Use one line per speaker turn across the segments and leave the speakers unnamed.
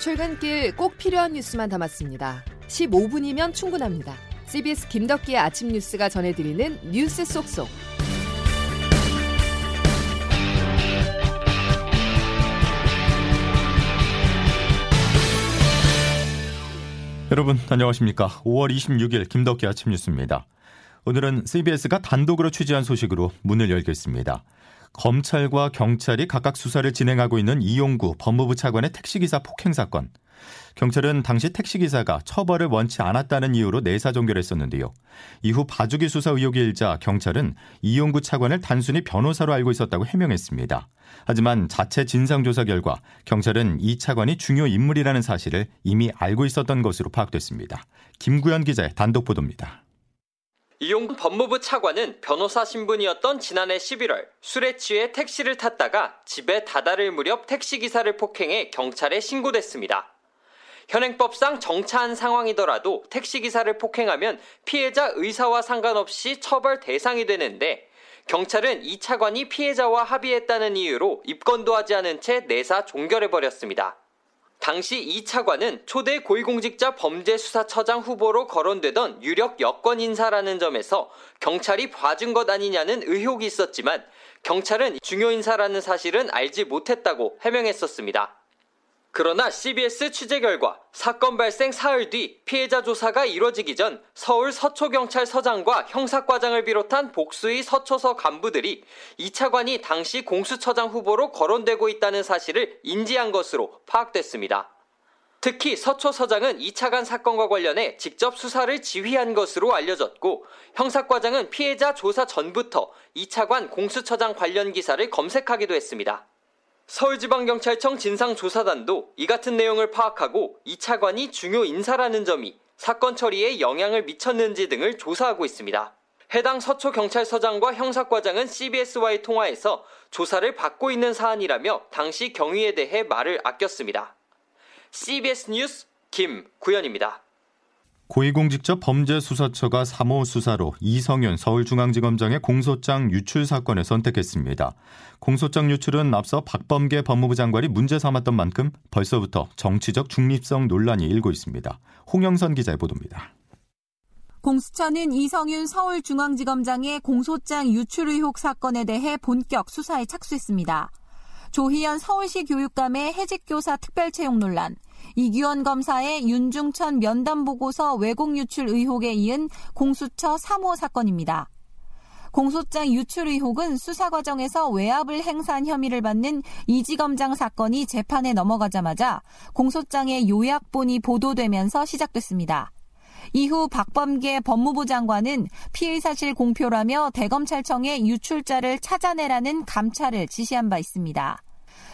출근길 꼭 필요한 뉴스만 담았습니다. 15분이면 충분합니다. CBS 김덕기의 아침 뉴스가 전해드리는 뉴스 속속.
여러분 안녕하십니까? 5월 26일 김덕기 아침 뉴스입니다. 오늘은 CBS가 단독으로 취재한 소식으로 문을 열겠습니다. 검찰과 경찰이 각각 수사를 진행하고 있는 이용구 법무부 차관의 택시기사 폭행 사건. 경찰은 당시 택시기사가 처벌을 원치 않았다는 이유로 내사 종결했었는데요. 이후 봐주기 수사 의혹이 일자 경찰은 이용구 차관을 단순히 변호사로 알고 있었다고 해명했습니다. 하지만 자체 진상조사 결과 경찰은 이 차관이 중요 인물이라는 사실을 이미 알고 있었던 것으로 파악됐습니다. 김구현 기자의 단독 보도입니다.
이용 법무부 차관은 변호사 신분이었던 지난해 11월 술에 취해 택시를 탔다가 집에 다다를 무렵 택시기사를 폭행해 경찰에 신고됐습니다. 현행법상 정차한 상황이더라도 택시기사를 폭행하면 피해자 의사와 상관없이 처벌 대상이 되는데 경찰은 이 차관이 피해자와 합의했다는 이유로 입건도 하지 않은 채 내사 종결해버렸습니다. 당시 이 차관은 초대 고위공직자 범죄수사처장 후보로 거론되던 유력 여권 인사라는 점에서 경찰이 봐준 것 아니냐는 의혹이 있었지만 경찰은 중요 인사라는 사실은 알지 못했다고 해명했었습니다. 그러나 CBS 취재 결과 사건 발생 사흘 뒤 피해자 조사가 이뤄지기 전 서울 서초경찰서장과 형사과장을 비롯한 복수의 서초서 간부들이 이 차관이 당시 공수처장 후보로 거론되고 있다는 사실을 인지한 것으로 파악됐습니다. 특히 서초 서장은 이 차관 사건과 관련해 직접 수사를 지휘한 것으로 알려졌고 형사과장은 피해자 조사 전부터 이 차관 공수처장 관련 기사를 검색하기도 했습니다. 서울지방경찰청 진상조사단도 이 같은 내용을 파악하고 이 차관이 중요 인사라는 점이 사건 처리에 영향을 미쳤는지 등을 조사하고 있습니다. 해당 서초경찰서장과 형사과장은 CBS와의 통화에서 조사를 받고 있는 사안이라며 당시 경위에 대해 말을 아꼈습니다. CBS 뉴스 김구현입니다.
고위공직자 범죄수사처가 3호 수사로 이성윤 서울중앙지검장의 공소장 유출 사건을 선택했습니다. 공소장 유출은 앞서 박범계 법무부 장관이 문제 삼았던 만큼 벌써부터 정치적 중립성 논란이 일고 있습니다. 홍영선 기자의 보도입니다.
공수처는 이성윤 서울중앙지검장의 공소장 유출 의혹 사건에 대해 본격 수사에 착수했습니다. 조희연 서울시 교육감의 해직교사 특별채용 논란, 이규원 검사의 윤중천 면담 보고서 왜곡 유출 의혹에 이은 공수처 3호 사건입니다. 공소장 유출 의혹은 수사 과정에서 외압을 행사한 혐의를 받는 이지검장 사건이 재판에 넘어가자마자 공소장의 요약본이 보도되면서 시작됐습니다. 이후 박범계 법무부 장관은 피의 사실 공표라며 대검찰청에 유출자를 찾아내라는 감찰을 지시한 바 있습니다.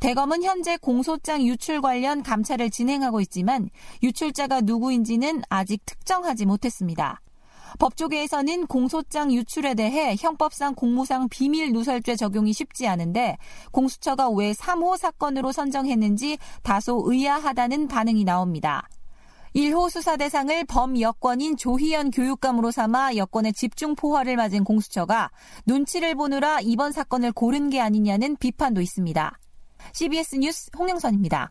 대검은 현재 공소장 유출 관련 감찰을 진행하고 있지만 유출자가 누구인지는 아직 특정하지 못했습니다. 법조계에서는 공소장 유출에 대해 형법상 공무상 비밀 누설죄 적용이 쉽지 않은데 공수처가 왜 3호 사건으로 선정했는지 다소 의아하다는 반응이 나옵니다. 1호 수사 대상을 범 여권인 조희연 교육감으로 삼아 여권의 집중 포화를 맞은 공수처가 눈치를 보느라 이번 사건을 고른 게 아니냐는 비판도 있습니다. CBS 뉴스 홍영선입니다.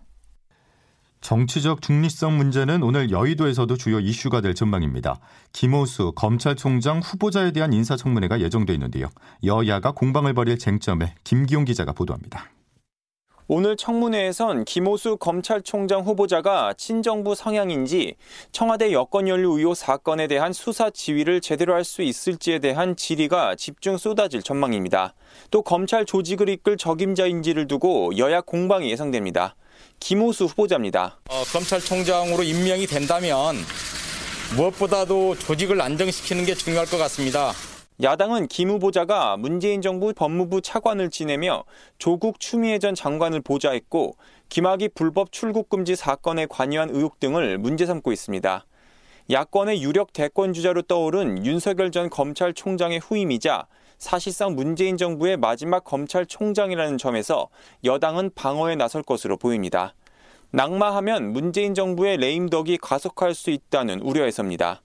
정치적 중립성 문제는 오늘 여의도에서도 주요 이슈가 될 전망입니다. 김호수 검찰총장 후보자에 대한 인사청문회가 예정돼 있는데요. 여야가 공방을 벌일 쟁점에 김기용 기자가 보도합니다.
오늘 청문회에선 김호수 검찰총장 후보자가 친정부 성향인지 청와대 여권 연루 의혹 사건에 대한 수사 지휘를 제대로 할 수 있을지에 대한 질의가 집중 쏟아질 전망입니다. 또 검찰 조직을 이끌 적임자인지를 두고 여야 공방이 예상됩니다. 김호수 후보자입니다.
어, 검찰총장으로 임명이 된다면 무엇보다도 조직을 안정시키는 게 중요할 것 같습니다.
야당은 김 후보자가 문재인 정부 법무부 차관을 지내며 조국 추미애 전 장관을 보좌했고 김학의 불법 출국 금지 사건에 관여한 의혹 등을 문제 삼고 있습니다. 야권의 유력 대권 주자로 떠오른 윤석열 전 검찰총장의 후임이자 사실상 문재인 정부의 마지막 검찰총장이라는 점에서 여당은 방어에 나설 것으로 보입니다. 낙마하면 문재인 정부의 레임덕이 가속할 수 있다는 우려에서입니다.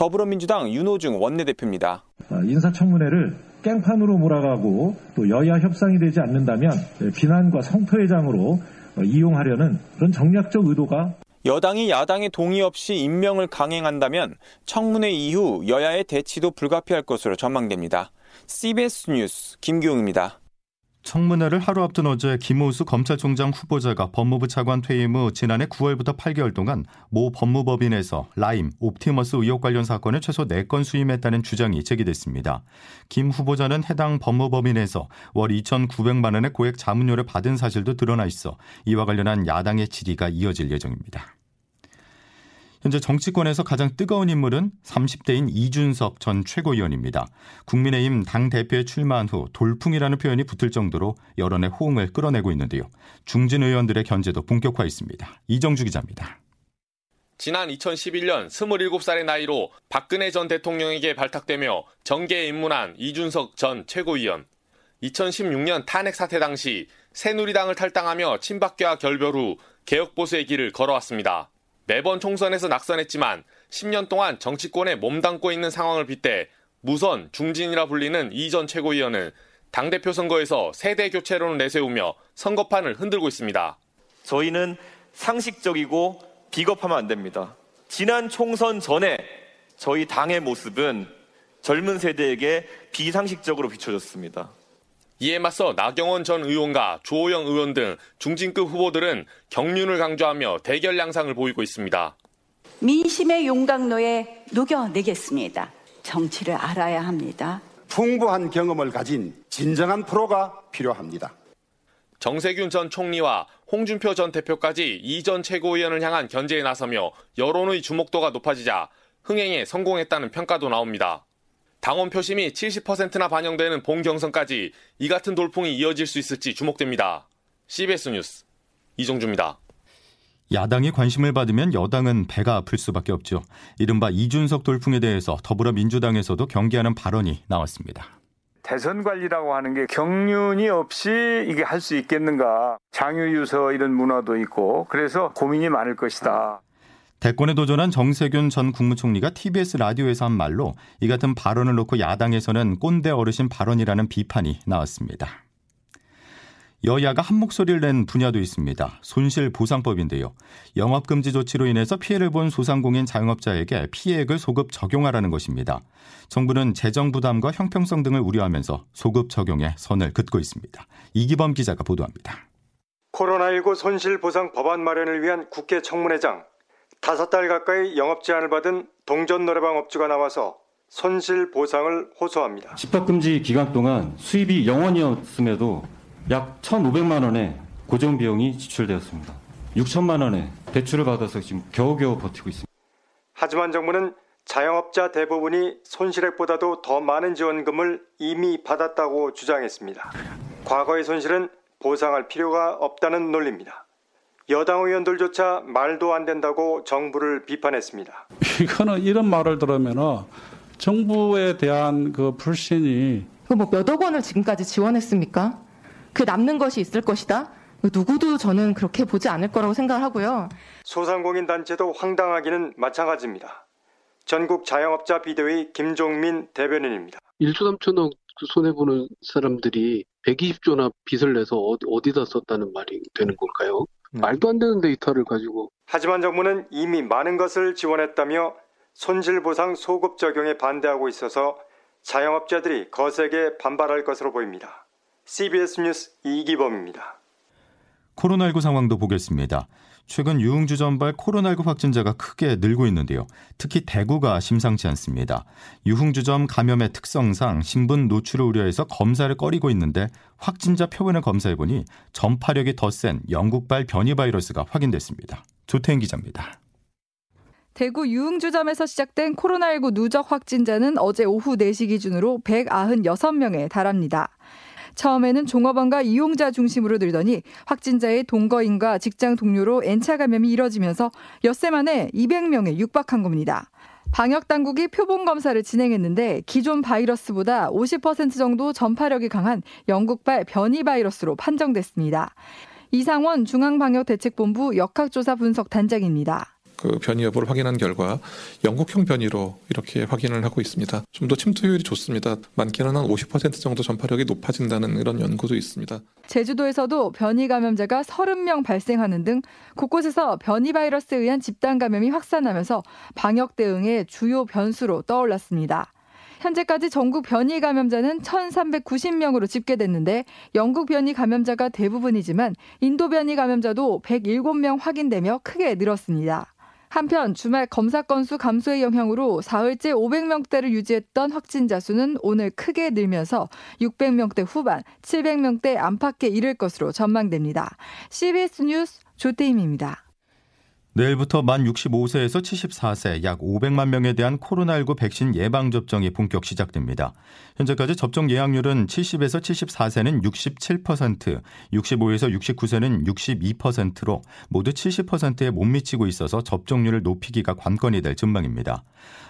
더불어민주당 윤호중 원내대표입니다.
어, 인사청문회를 깽판으로 몰아가고 또 여야 협상이 되지 않는다면 비난과 성토회장으로 이용하려는 그런 정략적 의도가
여당이 야당의 동의 없이 임명을 강행한다면 청문회 이후 여야의 대치도 불가피할 것으로 전망됩니다. CBS 뉴스 김기웅입니다.
청문회를 하루 앞둔 어제 김오수 검찰총장 후보자가 법무부 차관 퇴임 후 지난해 9월부터 8개월 동안 모 법무법인에서 라임, 옵티머스 의혹 관련 사건을 최소 4건 수임했다는 주장이 제기됐습니다. 김 후보자는 해당 법무법인에서 월 2,900만 원의 고액 자문료를 받은 사실도 드러나 있어 이와 관련한 야당의 질의가 이어질 예정입니다. 현재 정치권에서 가장 뜨거운 인물은 30대인 이준석 전 최고위원입니다. 국민의힘 당대표에 출마한 후 돌풍이라는 표현이 붙을 정도로 여론의 호응을 끌어내고 있는데요. 중진 의원들의 견제도 본격화했습니다. 이정주 기자입니다.
지난 2011년 27살의 나이로 박근혜 전 대통령에게 발탁되며 정계에 입문한 이준석 전 최고위원. 2016년 탄핵 사태 당시 새누리당을 탈당하며 친박계와 결별 후 개혁보수의 길을 걸어왔습니다. 매번 총선에서 낙선했지만 10년 동안 정치권에 몸담고 있는 상황을 빗대 무선 중진이라 불리는 이 전 최고위원은 당대표 선거에서 세대 교체론을 내세우며 선거판을 흔들고 있습니다.
저희는 상식적이고 비겁하면 안 됩니다. 지난 총선 전에 저희 당의 모습은 젊은 세대에게 비상식적으로 비춰졌습니다.
이에 맞서 나경원 전 의원과 조호영 의원 등 중진급 후보들은 경륜을 강조하며 대결 양상을 보이고 있습니다.
민심의 용광로에 녹여내겠습니다. 정치를 알아야 합니다.
풍부한 경험을 가진 진정한 프로가 필요합니다.
정세균 전 총리와 홍준표 전 대표까지 이 전 최고위원을 향한 견제에 나서며 여론의 주목도가 높아지자 흥행에 성공했다는 평가도 나옵니다. 당원 표심이 70%나 반영되는 본 경선까지 이 같은 돌풍이 이어질 수 있을지 주목됩니다. CBS 뉴스 이종주입니다.
야당이 관심을 받으면 여당은 배가 아플 수밖에 없죠. 이른바 이준석 돌풍에 대해서 더불어민주당에서도 경계하는 발언이 나왔습니다.
대선 관리라고 하는 게 경륜이 없이 이게 할 수 있겠는가. 장유유서 이런 문화도 있고 그래서 고민이 많을 것이다.
대권에 도전한 정세균 전 국무총리가 TBS 라디오에서 한 말로 이 같은 발언을 놓고 야당에서는 꼰대 어르신 발언이라는 비판이 나왔습니다. 여야가 한 목소리를 낸 분야도 있습니다. 손실보상법인데요. 영업금지 조치로 인해서 피해를 본 소상공인 자영업자에게 피해액을 소급 적용하라는 것입니다. 정부는 재정 부담과 형평성 등을 우려하면서 소급 적용에 선을 긋고 있습니다. 이기범 기자가 보도합니다.
코로나19 손실보상 법안 마련을 위한 국회 청문회장 다섯 달 가까이 영업 제한을 받은 동전 노래방 업주가 나와서 손실 보상을 호소합니다.
집합금지 기간 동안 수입이 0원이었음에도 약 1,500만 원의 고정 비용이 지출되었습니다. 6천만 원의 대출을 받아서 지금 겨우겨우 버티고 있습니다.
하지만 정부는 자영업자 대부분이 손실액보다도 더 많은 지원금을 이미 받았다고 주장했습니다. 과거의 손실은 보상할 필요가 없다는 논리입니다. 여당 의원들조차 말도 안 된다고 정부를 비판했습니다.
이거는 이런 말을 들으면 정부에 대한 그 불신이
뭐몇억 원을 지금까지 지원했습니까? 그 남는 것이 있을 것이다. 누구도 저는 그렇게 보지 않을 거라고 생각을 하고요.
소상공인 단체도 황당하기는 마찬가지입니다. 전국 자영업자 비대위 김종민 대변인입니다.
1조 3천억 손해보는 사람들이 120조나 빚을 내서 어디다 썼다는 말이 되는 걸까요? 음. 말도 안 되는 데이터를 가지고.
하지만 정부는 이미 많은 것을 지원했다며 손실보상 소급 적용에 반대하고 있어서 자영업자들이 거세게 반발할 것으로 보입니다. CBS 뉴스 이기범입니다.
코로나19 상황도 보겠습니다. 최근 유흥주 전발 코로나19 확진자가 크게 늘고 있는데요. 특히 대구가 심상치 않습니다. 유흥주점 감염의 특성상 신분 노출을 우려해서 검사를 꺼리고 있는데 확진자 표본을 검사해보니 전파력이 더 센 영국발 변이 바이러스가 확인됐습니다. 조태인 기자입니다.
대구 유흥주점에서 시작된 코로나19 누적 확진자는 어제 오후 4시 기준으로 196명에 달합니다. 처음에는 종업원과 이용자 중심으로 늘더니 확진자의 동거인과 직장 동료로 N차 감염이 이뤄지면서 엿새 만에 200명에 육박한 겁니다. 방역 당국이 표본 검사를 진행했는데 기존 바이러스보다 50% 정도 전파력이 강한 영국발 변이 바이러스로 판정됐습니다. 이상원 중앙방역대책본부 역학조사 분석 단장입니다.
그 변이 여부를 확인한 결과 영국형 변이로 이렇게 확인을 하고 있습니다. 좀 더 침투율이 좋습니다. 많게는 한 50% 정도 전파력이 높아진다는 이런 연구도 있습니다.
제주도에서도 변이 감염자가 30명 발생하는 등 곳곳에서 변이 바이러스에 의한 집단 감염이 확산하면서 방역 대응의 주요 변수로 떠올랐습니다. 현재까지 전국 변이 감염자는 1,390명으로 집계됐는데 영국 변이 감염자가 대부분이지만 인도 변이 감염자도 107명 확인되며 크게 늘었습니다. 한편 주말 검사 건수 감소의 영향으로 사흘째 500명대를 유지했던 확진자 수는 오늘 크게 늘면서 600명대 후반, 700명대 안팎에 이를 것으로 전망됩니다. CBS 뉴스 조태임입니다.
내일부터 만 65세에서 74세 약 500만 명에 대한 코로나19 백신 예방 접종이 본격 시작됩니다. 현재까지 접종 예약률은 70에서 74세는 67%, 65에서 69세는 62%로 모두 70%에 못 미치고 있어서 접종률을 높이기가 관건이 될 전망입니다.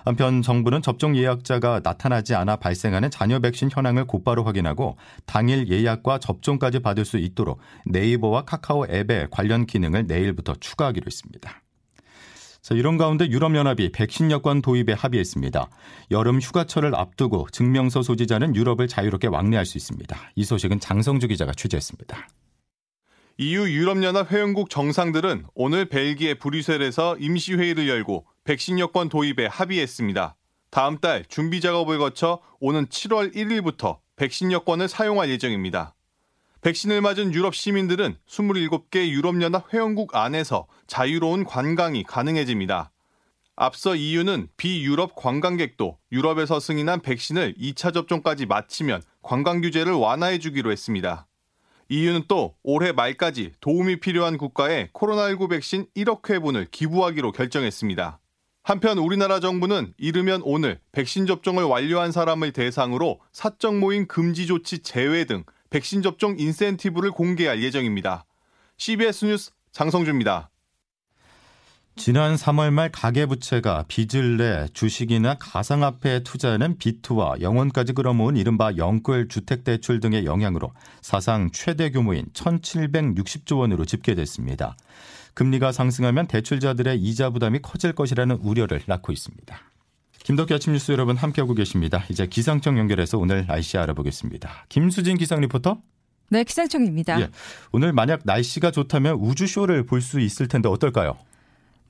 한편 정부는 접종 예약자가 나타나지 않아 발생하는 잔여 백신 현황을 곧바로 확인하고 당일 예약과 접종까지 받을 수 있도록 네이버와 카카오 앱에 관련 기능을 내일부터 추가하기로 했습니다. 자, 이런 가운데 유럽연합이 백신 여권 도입에 합의했습니다. 여름 휴가철을 앞두고 증명서 소지자는 유럽을 자유롭게 왕래할 수 있습니다. 이 소식은 장성주 기자가 취재했습니다.
EU 유럽연합 회원국 정상들은 오늘 벨기에 브뤼셀에서 임시회의를 열고 백신 여권 도입에 합의했습니다. 다음 달 준비 작업을 거쳐 오는 7월 1일부터 백신 여권을 사용할 예정입니다. 백신을 맞은 유럽 시민들은 27개 유럽연합 회원국 안에서 자유로운 관광이 가능해집니다. 앞서 EU는 비유럽 관광객도 유럽에서 승인한 백신을 2차 접종까지 마치면 관광 규제를 완화해 주기로 했습니다. EU는 또 올해 말까지 도움이 필요한 국가에 코로나19 백신 1억 회분을 기부하기로 결정했습니다. 한편 우리나라 정부는 이르면 오늘 백신 접종을 완료한 사람을 대상으로 사적 모임 금지 조치 제외 등 백신 접종 인센티브를 공개할 예정입니다. CBS 뉴스 장성주입니다.
지난 3월 말 가계부채가 빚을 내 주식이나 가상화폐에 투자하는 빚투와 영혼까지 끌어모은 이른바 영끌 주택대출 등의 영향으로 사상 최대 규모인 1,760조 원으로 집계됐습니다. 금리가 상승하면 대출자들의 이자 부담이 커질 것이라는 우려를 낳고 있습니다. 김덕기 아침 뉴스 여러분 함께하고 계십니다. 이제 기상청 연결해서 오늘 날씨 알아보겠습니다. 김수진 기상 리포터.
네, 기상청입니다. 예,
오늘 만약 날씨가 좋다면 우주쇼를 볼 수 있을 텐데 어떨까요?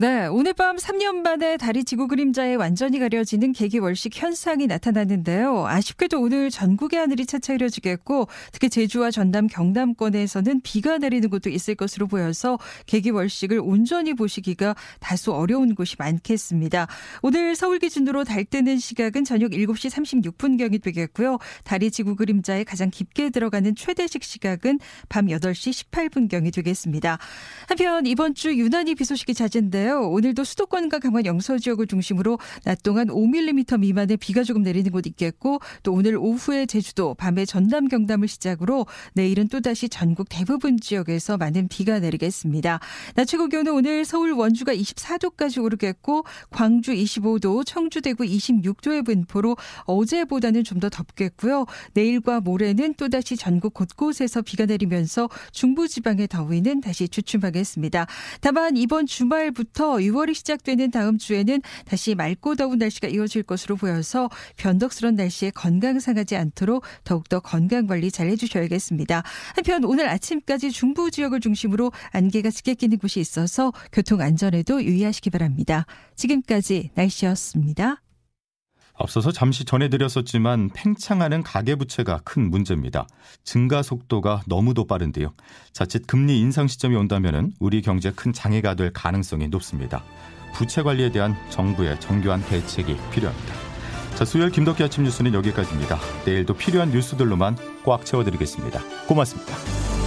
네, 오늘 밤 3년 만에 달이 지구 그림자에 완전히 가려지는 개기월식 현상이 나타났는데요. 아쉽게도 오늘 전국의 하늘이 차차 흐려지겠고 특히 제주와 전남, 경남권에서는 비가 내리는 곳도 있을 것으로 보여서 개기월식을 온전히 보시기가 다소 어려운 곳이 많겠습니다. 오늘 서울 기준으로 달 뜨는 시각은 저녁 7시 36분경이 되겠고요. 달이 지구 그림자에 가장 깊게 들어가는 최대식 시각은 밤 8시 18분경이 되겠습니다. 한편 이번 주 유난히 비 소식이 잦은데요. 있는데요. 오늘도 수도권과 강원 영서 지역을 중심으로 낮 동안 5mm 미만의 비가 조금 내리는 곳 있겠고 또 오늘 오후에 제주도, 밤에 전남 경남을 시작으로 내일은 또다시 전국 대부분 지역에서 많은 비가 내리겠습니다. 낮 최고 기온은 오늘 서울 원주가 24도까지 오르겠고 광주 25도, 청주 대구 26도의 분포로 어제보다는 좀 더 덥겠고요. 내일과 모레는 또다시 전국 곳곳에서 비가 내리면서 중부 지방의 더위는 다시 주춤하겠습니다. 다만 이번 주말부터 6월이 시작되는 다음 주에는 다시 맑고 더운 날씨가 이어질 것으로 보여서 변덕스러운 날씨에 건강 상하지 않도록 더욱더 건강 관리 잘 해주셔야겠습니다. 한편 오늘 아침까지 중부 지역을 중심으로 안개가 짙게 끼는 곳이 있어서 교통 안전에도 유의하시기 바랍니다. 지금까지 날씨였습니다.
앞서서 잠시 전해드렸었지만 팽창하는 가계부채가 큰 문제입니다. 증가 속도가 너무도 빠른데요. 자칫 금리 인상 시점이 온다면 우리 경제에 큰 장애가 될 가능성이 높습니다. 부채 관리에 대한 정부의 정교한 대책이 필요합니다. 자, 수요일 김덕기 아침 뉴스는 여기까지입니다. 내일도 필요한 뉴스들로만 꽉 채워드리겠습니다. 고맙습니다.